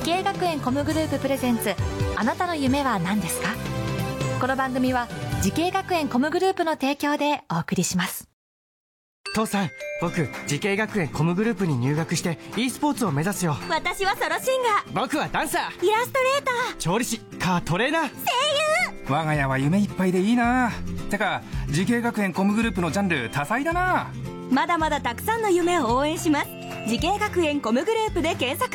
滋慶学園 COMグループプレゼンツあなたの夢は何ですか？この番組は滋慶学園 COMグループの提供でお送りします。父さん僕滋慶学園 COMグループに入学して e スポーツを目指すよ。私はソロシンガー。僕はダンサー。イラストレーター。調理師かトレーナー。声優。我が家は夢いっぱいでいいな。てか滋慶学園 COMグループのジャンル多彩だな。まだまだたくさんの夢を応援します。滋慶学園 COMグループで検索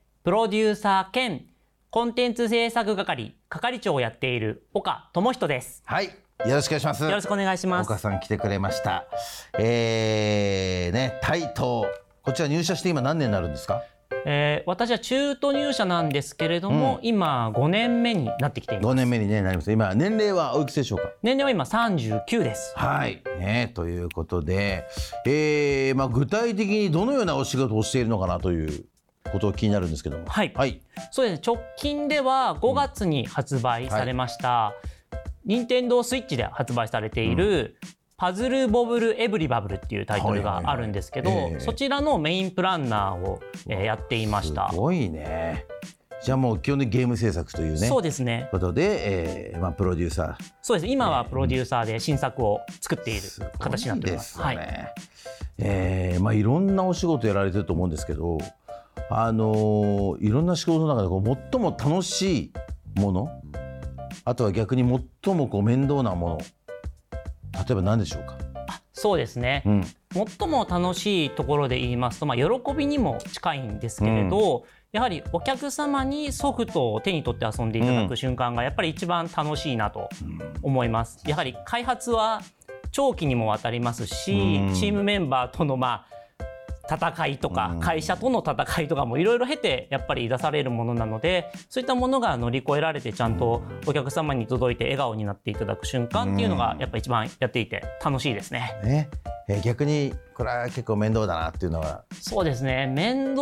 プロデューサー兼コンテンツ制作係係長をやっている岡智人です。はい。よろしくお願いします。よろしくお願いします。岡さん来てくれました。えー、ね台東こちら入社して今何年になるんですか？えー、私は中途入社なんですけれども、うん、今5年目になってきています。5年目に、ね、なります。今年齢はおいくつでしょうか？年齢は今39です。はい。ねということで、えーまあ、具体的にどのようなお仕事をしているのかなということ気になるんですけども。はい、はい、そうですね。直近では5月に発売されました、任天堂スイッチで発売されている、うん。パズルボブルエブリバブルっていうタイトルがあるんですけど、そちらのメインプランナーを、えー、やっていました。すごいね。じゃあもう基本的にゲーム制作というねそうですね。ことで、えーまあ、プロデューサー。そうです。今はプロデューサーで新作を作っている形になっています。すねはい。えーまあ、いろんなお仕事やられてると思うんですけどあのいろんな仕事の中でこう最も楽しいものあとは逆に最もこう面倒なもの例えば何でしょうか？そうですね、うん、最も楽しいところで言いますと、まあ、喜びにも近いんですけれど、うん、やはりお客様にソフトを手に取って遊んでいただく瞬間がやっぱり一番楽しいなと思います。やはり開発は長期にもわたりますし、チームメンバーとのまあ戦いとか会社との戦いとかもいろいろ経てやっぱり出されるものなのでそういったものが乗り越えられてちゃんとお客様に届いて笑顔になっていただく瞬間っていうのがやっぱ一番やっていて楽しいですね。ねえ逆にこれは結構面倒だなっていうのは。そうですね。面倒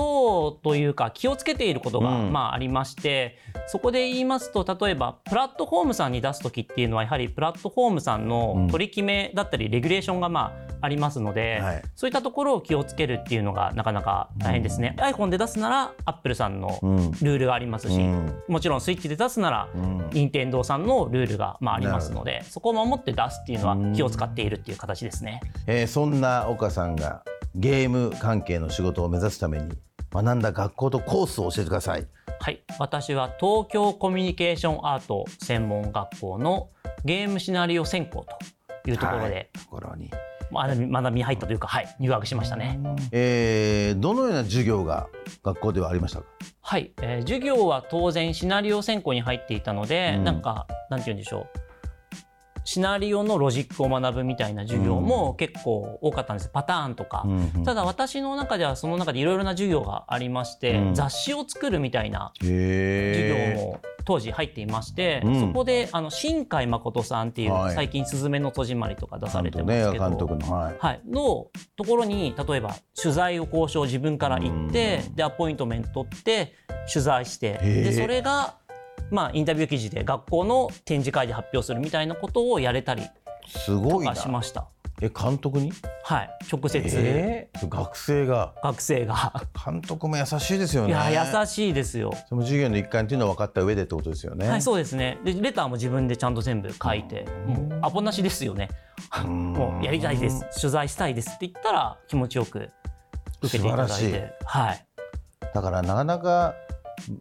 というか気をつけていることが、まあありましてそこで言いますと例えばプラットフォームさんに出す時っていうのはやはりプラットフォームさんの取り決めだったりレギュレーションがまあありますので、はい、そういったところを気をつけるっていうのがなかなか大変ですね、うん、iPhone で出すなら Apple さんのルールがありますし、うん、もちろんスイッチで出すなら、うん、任天堂さんのルールがまあありますのでそこを守って出すっていうのは気を使っているっていう形ですね、えー、そんな岡さんがゲーム関係の仕事を目指すために学んだ学校とコースを教えてください。はい。私は東京コミュニケーションアート専門学校のゲームシナリオ専攻というところで、はい、ところに学びに入ったというか、はい、入学しましたね。えー、どのような授業が学校ではありましたか？はい、えー、授業は当然シナリオ専攻に入っていたので、うん、なんかなんて言うんでしょうシナリオのロジックを学ぶみたいな授業も結構多かったんです、パターンとか、うんうん、ただ私の中ではその中でいろいろな授業がありまして、うん、雑誌を作るみたいな授業も当時入っていまして、うん、そこであの新海誠さんっていう、はい、最近「すずめの戸締まり」とか出されてますけど、ね、の,、はい。はい、のところに例えば取材を交渉自分から行って、でアポイントメント取って取材してでそれがまあ、インタビュー記事で学校の展示会で発表するみたいなことをやれたりとかしました。え監督に？はい。直接、えー、学生が。学生が。監督も優しいですよね。いや優しいですよ。その授業の一環っていうのは分かった上でってことですよね。はいそうですね。でレターも自分でちゃんと全部書いてもうアポなしですよね。もうやりたいです。取材したいですって言ったら気持ちよく受けていただいて。はい。だからなかなか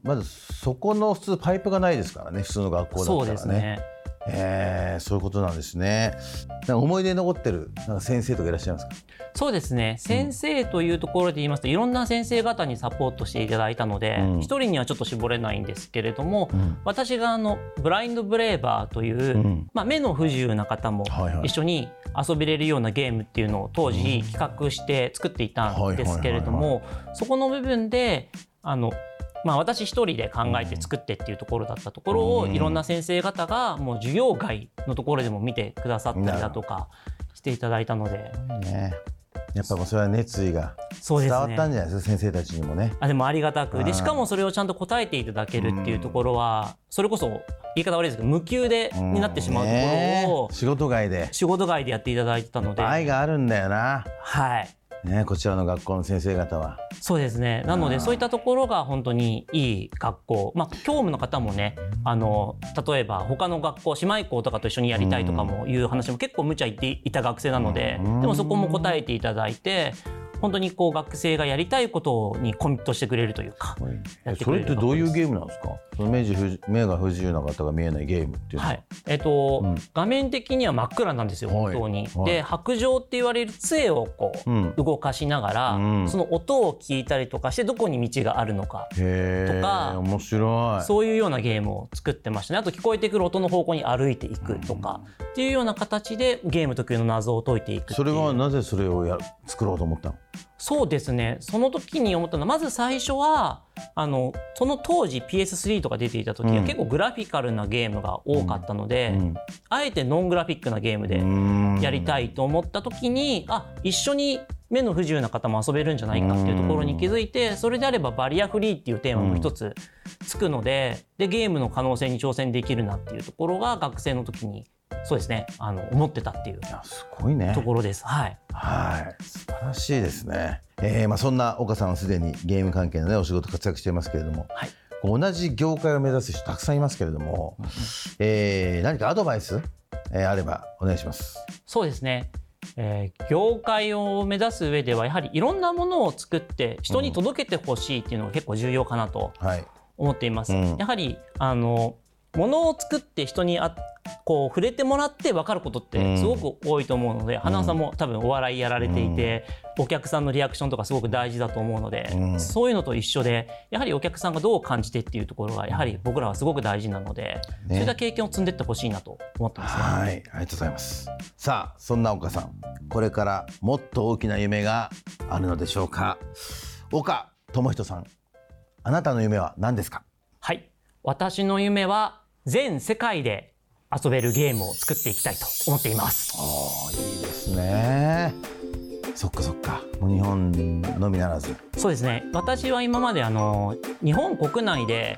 まずそこの普通パイプがないですからね普通の学校だったらね。そうですねえー、そういうことなんですね。思い出に残ってるなんか先生とかいらっしゃいますか？そうですね。先生というところで言いますと、いろんな先生方にサポートしていただいたので、一、うん、人にはちょっと絞れないんですけれども、うん、私があのブラインドブレーバーという、うん、まあ目の不自由な方も一緒に遊びれるようなゲームっていうのを当時企画して作っていたんですけれども、そこの部分であのまあ、私一人で考えて作ってっていうところだったところを、いろんな先生方がもう授業外のところでも見てくださったりだとかしていただいたので。ねやっぱもうそれは熱意が伝わったんじゃないですか？先生たちにもね。あでもありがたく。はいでしかもそれをちゃんと答えていただけるっていうところはそれこそ言い方悪いですけど無給でになってしまうところをね仕事外で。仕事外でやっていただいてたので、愛があるんだよな。はい、ねこちらの学校の先生方は。そうですね。なのでそういったところが本当にいい学校、まあ、教務の方もねあの例えば他の学校姉妹校とかと一緒にやりたいとかもいう話も結構無茶言っていた学生なのでうん。でもそこも答えていただいて本当にこう学生がやりたいことにコミットしてくれるというか。それってどういうゲームなんですか？目じ不目が不自由な方が見えないゲームっていうのは？はい。えっとうん。画面的には真っ暗なんですよ、はい。本当に。はい。で白状って言われる杖をこう、うん。動かしながら、うん。その音を聞いたりとかしてどこに道があるのかとか面白い。そういうようなゲームを作ってましたね。あと聞こえてくる音の方向に歩いていくとか、っていうような形でゲーム特有の謎を解いていくそれはなぜそれをや作ろうと思ったの？そうですね。その時に思ったのはまず最初はあのその当時 PS3 とか出ていた時はうん。結構グラフィカルなゲームが多かったので、うん。あえてノングラフィックなゲームでやりたいと思った時にあ一緒に目の不自由な方も遊べるんじゃないかっていうところに気づいてそれであればバリアフリーっていうテーマも一つつくのででゲームの可能性に挑戦できるなっていうところが学生の時にそうですね。あの思ってたっていうすごいね。ところです。はい。はい。素晴らしいですね、えーまあ、そんな岡さんはすでにゲーム関係の、ね、お仕事活躍していますけれども、はい。同じ業界を目指す人たくさんいますけれども、えー何かアドバイス、えーあればお願いします。そうですね、えー業界を目指す上ではやはりいろんなものを作って人に届けてほしいっていうのが結構重要かなとはい、思っています。うん。やはりあの物を作って人にあこう触れてもらって分かることってすごく多いと思うので、花尾さんも多分お笑いやられていて、お客さんのリアクションとかすごく大事だと思うので、うん。そういうのと一緒でやはりお客さんがどう感じてっていうところがやはり僕らはすごく大事なので、ね。そういった経験を積んでいってほしいなと思ってますね。はい、ありがとうございます。さあ、そんな岡さん、これからもっと大きな夢があるのでしょうか？岡智人さん、あなたの夢は何ですか？はい。私の夢は全世界で遊べるゲームを作っていきたいと思っています。おーいいですね。そっかそっか、もう日本のみならず。そうですね私は今まであの日本国内で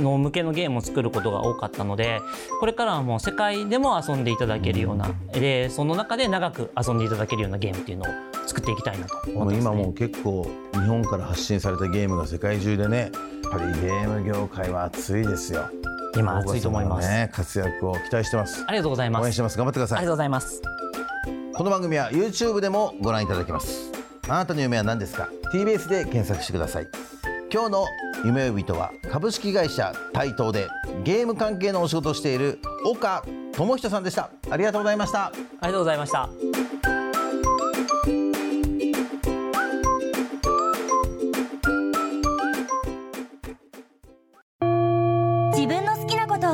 の向けのゲームを作ることが多かったのでこれからはもう世界でも遊んでいただけるようなでその中で長く遊んでいただけるようなゲームっていうのを作っていきたいなと思ってます、ね、今もう結構日本から発信されたゲームが世界中でね、やっぱりゲーム業界は熱いですよ。今熱いと思います、ね、活躍を期待してます。ありがとうございます。応援してます。頑張ってください。ありがとう。ございます。この番組は YouTube でもご覧いただけます。あなたの夢は何ですか？TBS で検索してください。今日の夢呼びとは株式会社台東でゲーム関係のお仕事をしている岡智人さんでした。ありがとうございました。ありがとうございました